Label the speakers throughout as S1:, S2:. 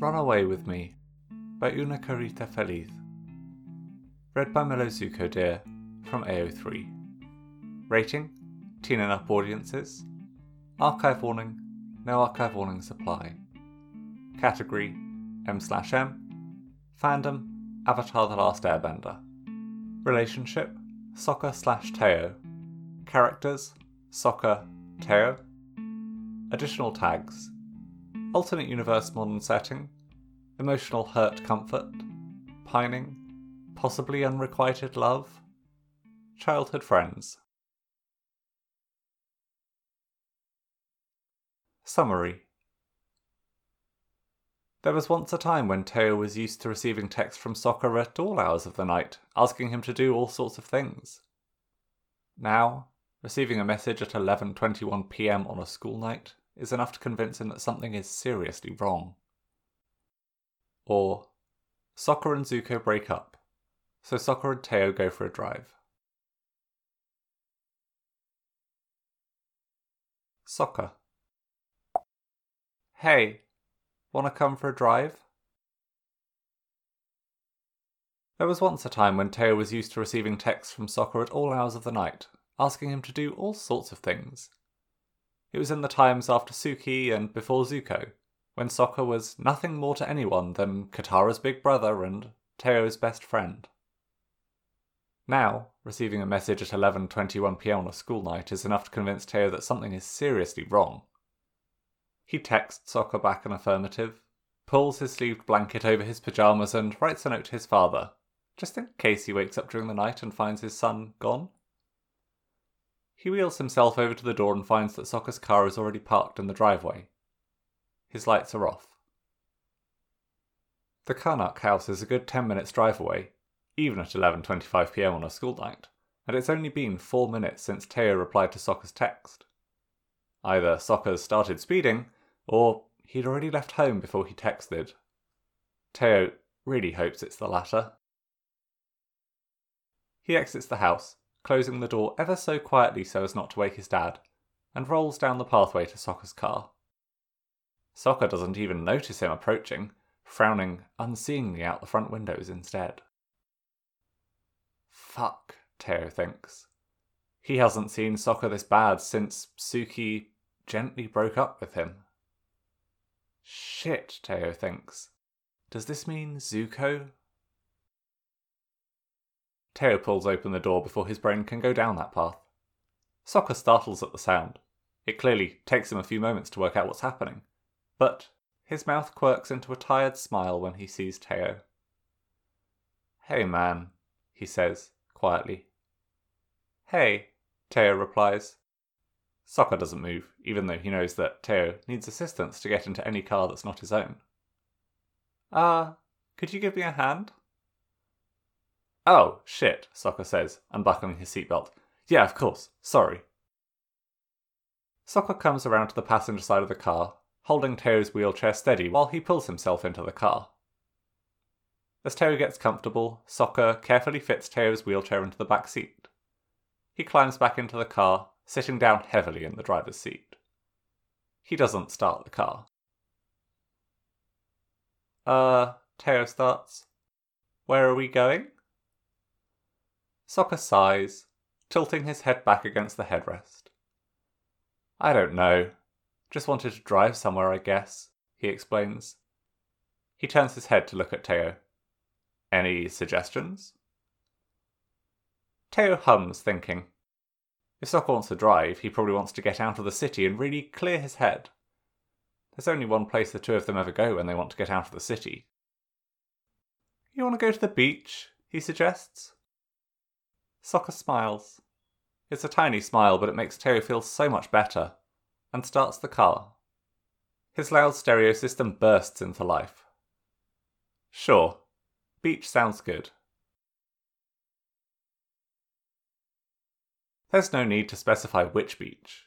S1: Run Away With Me by Una Carita Feliz. Read by Mellow Zuko Deer from AO3. Rating Teen and Up Audiences. Archive warning No archive warnings apply. Category M slash M. Fandom Avatar The Last Airbender. Relationship Sokka slash Teo. Characters Sokka, Teo. Additional tags Alternate universe modern setting, emotional hurt comfort, pining, possibly unrequited love, childhood friends. Summary There was once a time when Teo was used to receiving texts from Sokka at all hours of the night, asking him to do all sorts of things. Now, receiving a message at 11:21 p.m. on a school night is enough to convince him that something is seriously wrong. Or, Sokka and Zuko break up, so Sokka and Teo go for a drive. Sokka. Hey, wanna come for a drive? There was once a time when Teo was used to receiving texts from Sokka at all hours of the night, asking him to do all sorts of things, it was in the times after Suki and before Zuko, when Sokka was nothing more to anyone than Katara's big brother and Teo's best friend. Now, receiving a message at 11:21 p.m. on a school night is enough to convince Teo that something is seriously wrong. He texts Sokka back an affirmative, pulls his sleeved blanket over his pajamas and writes a note to his father, just in case he wakes up during the night and finds his son gone. He wheels himself over to the door and finds that Sokka's car is already parked in the driveway. His lights are off. The Karnak house is a good 10 minutes drive away, even at 11:25 p.m. on a school night, and it's only been 4 minutes since Teo replied to Sokka's text. Either Sokka's started speeding or he'd already left home before he texted. Teo really hopes it's the latter. He exits the house closing the door ever so quietly so as not to wake his dad, and rolls down the pathway to Sokka's car. Sokka doesn't even notice him approaching, frowning unseeingly out the front windows instead. Fuck, Teo thinks. He hasn't seen Sokka this bad since Suki gently broke up with him. Shit, Teo thinks. Does this mean Zuko Teo pulls open the door before his brain can go down that path. Sokka startles at the sound. It clearly takes him a few moments to work out what's happening, but his mouth quirks into a tired smile when he sees Teo. Hey man, he says quietly. Hey, Teo replies. Sokka doesn't move, even though he knows that Teo needs assistance to get into any car that's not his own. Ah, uh, could you give me a hand? Oh, shit, Sokka says, unbuckling his seatbelt. Yeah, of course. Sorry. Sokka comes around to the passenger side of the car, holding Teo's wheelchair steady while he pulls himself into the car. As Teo gets comfortable, Sokka carefully fits Teo's wheelchair into the back seat. He climbs back into the car, sitting down heavily in the driver's seat. He doesn't start the car. Uh, Teo starts. Where are we going? Sokka sighs, tilting his head back against the headrest. I don't know. Just wanted to drive somewhere, I guess, he explains. He turns his head to look at Teo. Any suggestions? Teo hums, thinking. If Sokka wants to drive, he probably wants to get out of the city and really clear his head. There's only one place the two of them ever go when they want to get out of the city. You want to go to the beach? he suggests. Sokka smiles. It's a tiny smile, but it makes Teo feel so much better, and starts the car. His loud stereo system bursts into life. Sure, beach sounds good. There's no need to specify which beach.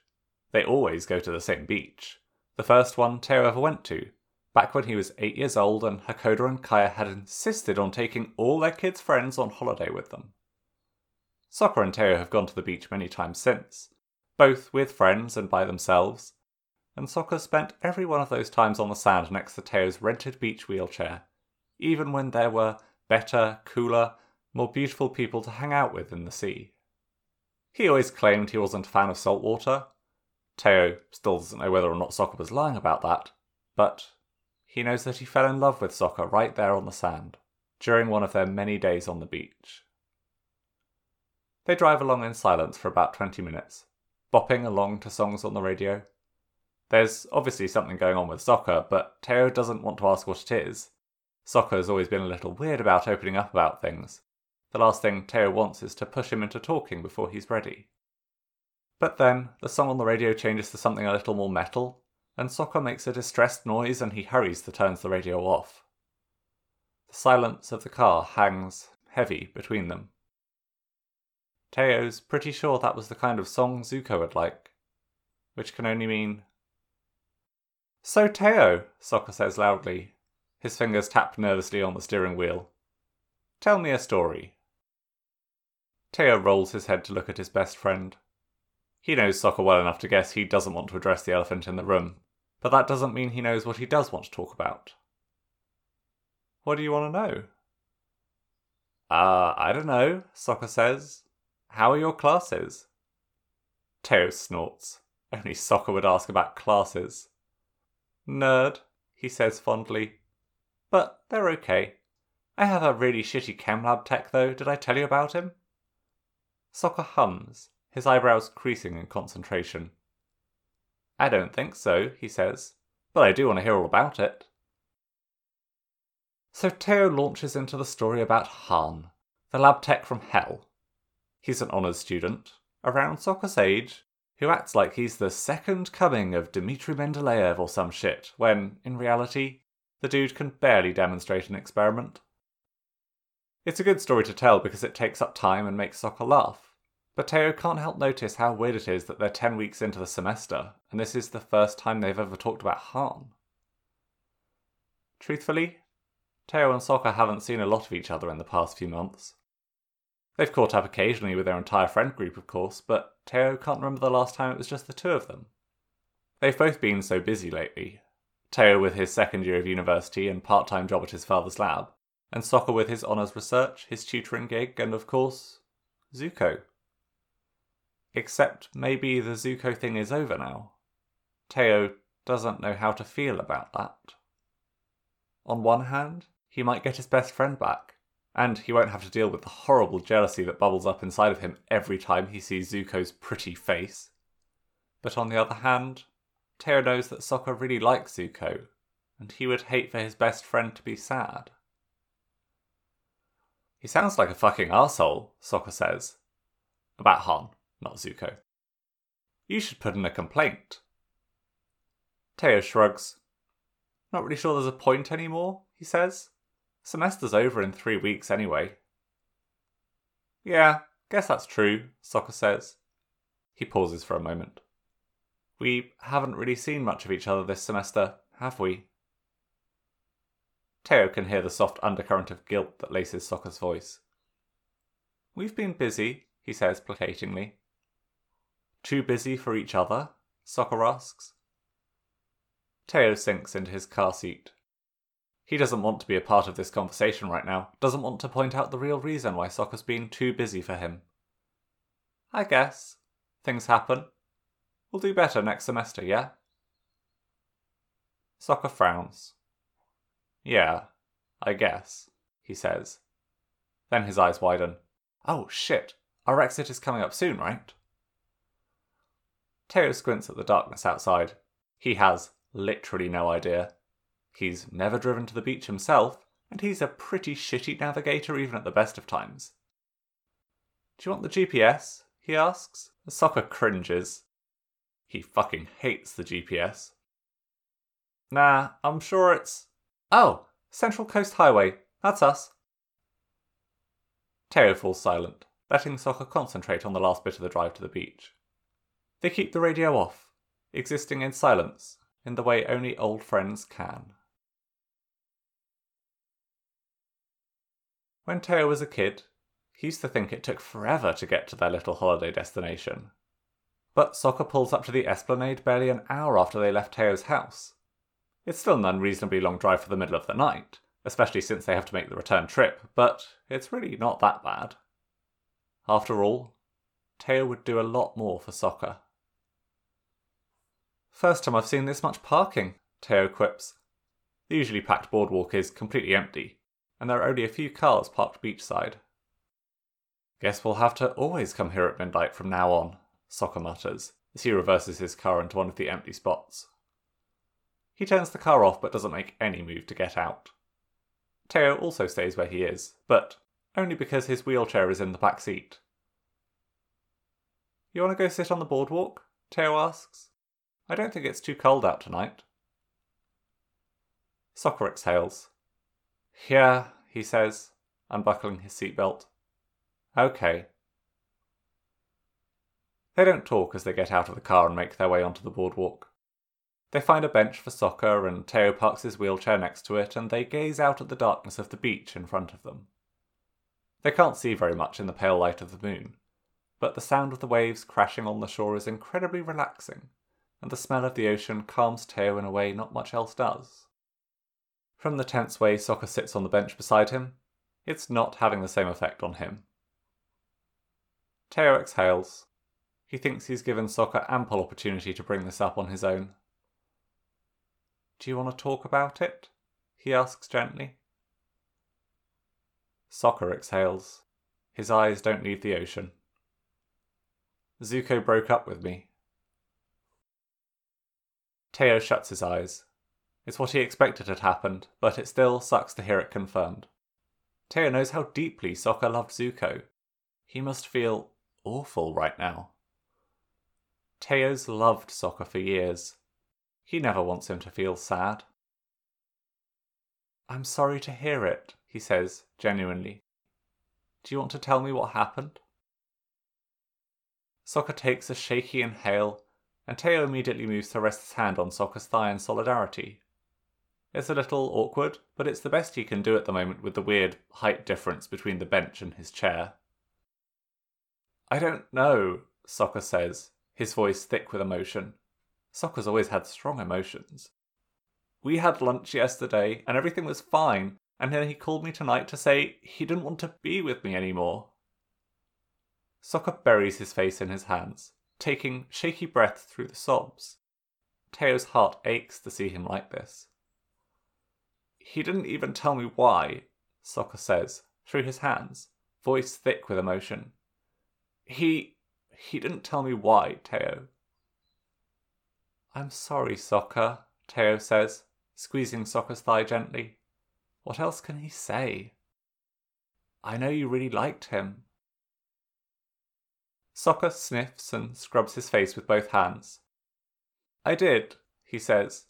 S1: They always go to the same beach. The first one Teo ever went to, back when he was eight years old and Hakoda and Kya had insisted on taking all their kids' friends on holiday with them. Sokka and Teo have gone to the beach many times since, both with friends and by themselves. and Sokka spent every one of those times on the sand next to Teo's rented beach wheelchair, even when there were better, cooler, more beautiful people to hang out with in the sea. He always claimed he wasn't a fan of salt water. Teo still doesn't know whether or not Sokka was lying about that, but he knows that he fell in love with Sokka right there on the sand during one of their many days on the beach. They drive along in silence for about 20 minutes, bopping along to songs on the radio. There's obviously something going on with Sokka, but Teo doesn't want to ask what it is. Sokka has always been a little weird about opening up about things. The last thing Teo wants is to push him into talking before he's ready. But then, the song on the radio changes to something a little more metal, and Sokka makes a distressed noise and he hurries to turn the radio off. The silence of the car hangs heavy between them. Teo's pretty sure that was the kind of song Zuko would like, which can only mean. So, Teo, Sokka says loudly. His fingers tap nervously on the steering wheel. Tell me a story. Teo rolls his head to look at his best friend. He knows Sokka well enough to guess he doesn't want to address the elephant in the room, but that doesn't mean he knows what he does want to talk about. What do you want to know? Uh, I don't know, Sokka says. How are your classes? Teo snorts. Only Sokka would ask about classes. Nerd, he says fondly. But they're okay. I have a really shitty chem lab tech though, did I tell you about him? Sokka hums, his eyebrows creasing in concentration. I don't think so, he says, but I do want to hear all about it. So Teo launches into the story about Han, the lab tech from hell. He's an honours student, around Sokka's age, who acts like he's the second coming of Dmitri Mendeleev or some shit, when, in reality, the dude can barely demonstrate an experiment. It's a good story to tell because it takes up time and makes Sokka laugh. But Teo can't help notice how weird it is that they're 10 weeks into the semester, and this is the first time they've ever talked about Han. Truthfully, Teo and Sokka haven't seen a lot of each other in the past few months. They've caught up occasionally with their entire friend group, of course, but Teo can't remember the last time it was just the two of them. They've both been so busy lately. Teo with his second year of university and part time job at his father's lab, and Sokka with his honours research, his tutoring gig, and of course, Zuko. Except maybe the Zuko thing is over now. Teo doesn't know how to feel about that. On one hand, he might get his best friend back, and he won't have to deal with the horrible jealousy that bubbles up inside of him every time he sees Zuko's pretty face. But on the other hand, Teo knows that Sokka really likes Zuko, and he would hate for his best friend to be sad. He sounds like a fucking asshole, Sokka says. About Han, not Zuko. You should put in a complaint. Teo shrugs. Not really sure there's a point anymore, he says. Semester's over in three weeks anyway. Yeah, guess that's true, Sokka says. He pauses for a moment. We haven't really seen much of each other this semester, have we? Teo can hear the soft undercurrent of guilt that laces Sokka's voice. We've been busy, he says placatingly. Too busy for each other? Sokka asks. Teo sinks into his car seat. He doesn't want to be a part of this conversation right now, doesn't want to point out the real reason why Sokka's been too busy for him. I guess. Things happen. We'll do better next semester, yeah? Sokka frowns. Yeah, I guess, he says. Then his eyes widen. Oh shit, our exit is coming up soon, right? Teo squints at the darkness outside. He has literally no idea. He's never driven to the beach himself, and he's a pretty shitty navigator even at the best of times. Do you want the GPS? he asks. Sokka cringes. He fucking hates the GPS. Nah, I'm sure it's. Oh, Central Coast Highway. That's us. Teo falls silent, letting Sokka concentrate on the last bit of the drive to the beach. They keep the radio off, existing in silence in the way only old friends can. When Teo was a kid, he used to think it took forever to get to their little holiday destination. But Sokka pulls up to the esplanade barely an hour after they left Teo's house. It's still an unreasonably long drive for the middle of the night, especially since they have to make the return trip, but it's really not that bad. After all, Teo would do a lot more for Sokka. First time I've seen this much parking, Teo quips. The usually packed boardwalk is completely empty, and there are only a few cars parked beachside. Guess we'll have to always come here at midnight from now on, Sokka mutters as he reverses his car into one of the empty spots. He turns the car off but doesn't make any move to get out. Teo also stays where he is, but only because his wheelchair is in the back seat. You want to go sit on the boardwalk? Teo asks. I don't think it's too cold out tonight. Sokka exhales. Yeah, he says, unbuckling his seatbelt. Okay. They don't talk as they get out of the car and make their way onto the boardwalk. They find a bench for Sokka, and Teo parks his wheelchair next to it, and they gaze out at the darkness of the beach in front of them. They can't see very much in the pale light of the moon, but the sound of the waves crashing on the shore is incredibly relaxing, and the smell of the ocean calms Teo in a way not much else does. From the tense way Sokka sits on the bench beside him, it's not having the same effect on him. Teo exhales. He thinks he's given Sokka ample opportunity to bring this up on his own, do you want to talk about it? he asks gently. Sokka exhales. His eyes don't leave the ocean. Zuko broke up with me. Teo shuts his eyes. It's what he expected had happened, but it still sucks to hear it confirmed. Teo knows how deeply Sokka loved Zuko. He must feel awful right now. Teo's loved Sokka for years, he never wants him to feel sad. I'm sorry to hear it, he says, genuinely. Do you want to tell me what happened? Sokka takes a shaky inhale, and Teo immediately moves to rest his hand on Sokka's thigh in solidarity. It's a little awkward, but it's the best he can do at the moment with the weird height difference between the bench and his chair. I don't know, Sokka says, his voice thick with emotion. Sokka's always had strong emotions. We had lunch yesterday and everything was fine, and then he called me tonight to say he didn't want to be with me anymore. Sokka buries his face in his hands, taking shaky breaths through the sobs. Teo's heart aches to see him like this. He didn't even tell me why, Sokka says, through his hands, voice thick with emotion. He. he didn't tell me why, Teo. I'm sorry, Sokka, Teo says, squeezing Sokka's thigh gently. What else can he say? I know you really liked him. Sokka sniffs and scrubs his face with both hands. I did, he says.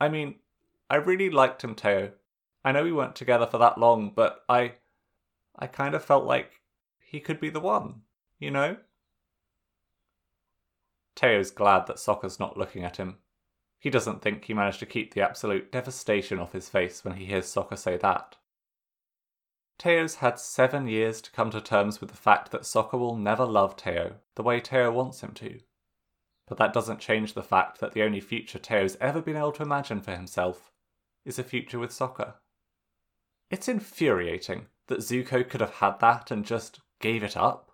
S1: I mean, I really liked him, Teo. I know we weren't together for that long, but I. I kind of felt like he could be the one, you know? Teo's glad that Sokka's not looking at him. He doesn't think he managed to keep the absolute devastation off his face when he hears Sokka say that. Teo's had seven years to come to terms with the fact that Sokka will never love Teo the way Teo wants him to. But that doesn't change the fact that the only future Teo's ever been able to imagine for himself is a future with Sokka. It's infuriating that Zuko could have had that and just gave it up.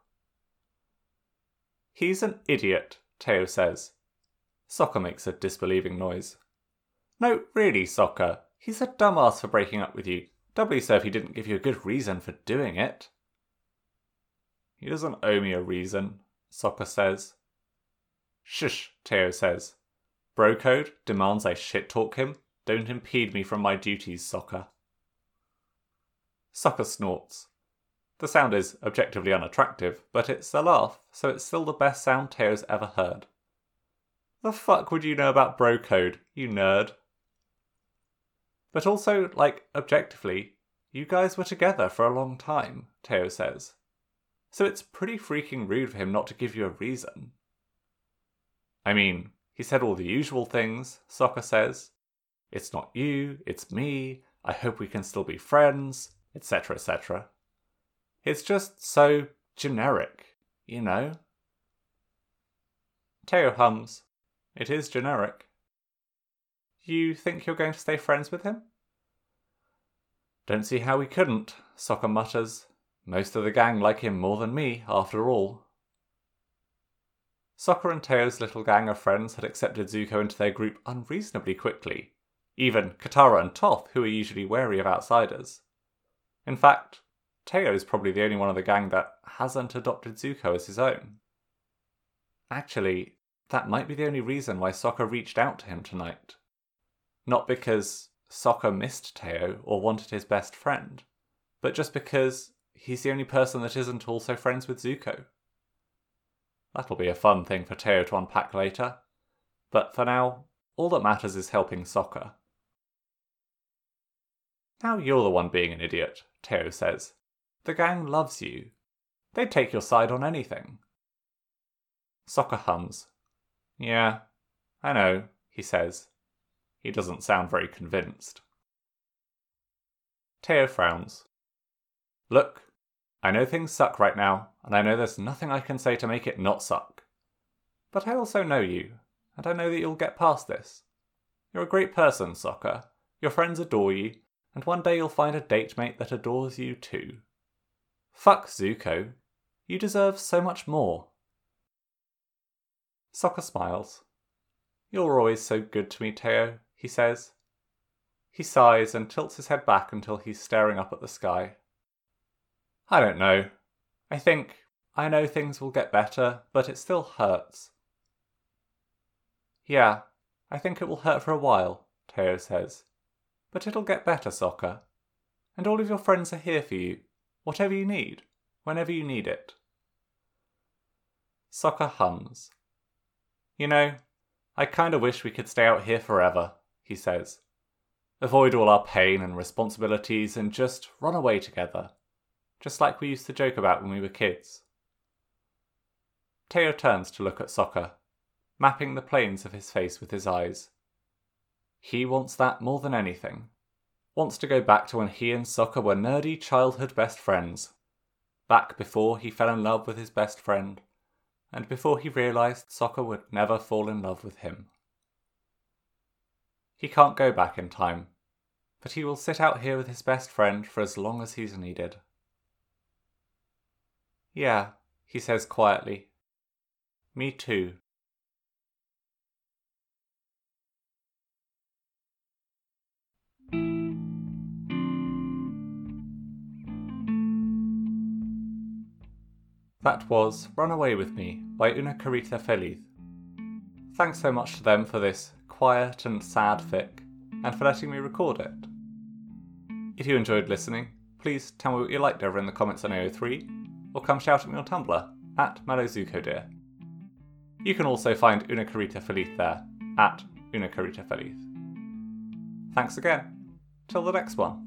S1: He's an idiot, Teo says. Sokka makes a disbelieving noise. No, really, Sokka. He's a dumbass for breaking up with you. Doubly so if he didn't give you a good reason for doing it. He doesn't owe me a reason, Sokka says. Shush, Teo says. Bro code demands I shit talk him. Don't impede me from my duties, Sokka. Sokka snorts. The sound is objectively unattractive, but it's a laugh, so it's still the best sound Teo's ever heard. The fuck would you know about bro code, you nerd? But also, like, objectively, you guys were together for a long time, Teo says. So it's pretty freaking rude for him not to give you a reason. I mean, he said all the usual things, Sokka says. It's not you, it's me, I hope we can still be friends, etc., etc. It's just so generic, you know? Teo hums. It is generic. You think you're going to stay friends with him? Don't see how we couldn't, Sokka mutters. Most of the gang like him more than me, after all. Sokka and Teo's little gang of friends had accepted Zuko into their group unreasonably quickly. Even Katara and Toph, who are usually wary of outsiders. In fact, Teo is probably the only one of the gang that hasn't adopted Zuko as his own. Actually, that might be the only reason why Sokka reached out to him tonight. Not because Sokka missed Teo or wanted his best friend, but just because he's the only person that isn't also friends with Zuko. That'll be a fun thing for Teo to unpack later. But for now, all that matters is helping Sokka. Now you're the one being an idiot, Teo says. The gang loves you. They'd take your side on anything. Sokka hums. Yeah, I know, he says. He doesn't sound very convinced. Teo frowns. Look, I know things suck right now, and I know there's nothing I can say to make it not suck. But I also know you, and I know that you'll get past this. You're a great person, Sokka. Your friends adore you, and one day you'll find a date mate that adores you too. Fuck Zuko. You deserve so much more. Sokka smiles. You're always so good to me, Teo, he says. He sighs and tilts his head back until he's staring up at the sky. I don't know. I think I know things will get better, but it still hurts. Yeah, I think it will hurt for a while, Teo says. But it'll get better, Sokka. And all of your friends are here for you, whatever you need, whenever you need it. Sokka hums. You know, I kinda wish we could stay out here forever, he says. Avoid all our pain and responsibilities and just run away together just like we used to joke about when we were kids. Teo turns to look at Sokka, mapping the planes of his face with his eyes. He wants that more than anything. Wants to go back to when he and Sokka were nerdy childhood best friends. Back before he fell in love with his best friend, and before he realised Sokka would never fall in love with him. He can't go back in time, but he will sit out here with his best friend for as long as he's needed. Yeah, he says quietly. Me too. That was Run Away With Me by Una Carita Feliz. Thanks so much to them for this quiet and sad fic, and for letting me record it. If you enjoyed listening, please tell me what you liked over in the comments on AO3, or come shout at me on Tumblr at MellowZukoDeer. You can also find Una Carita Feliz there at Una Carita Feliz. Thanks again. Till the next one.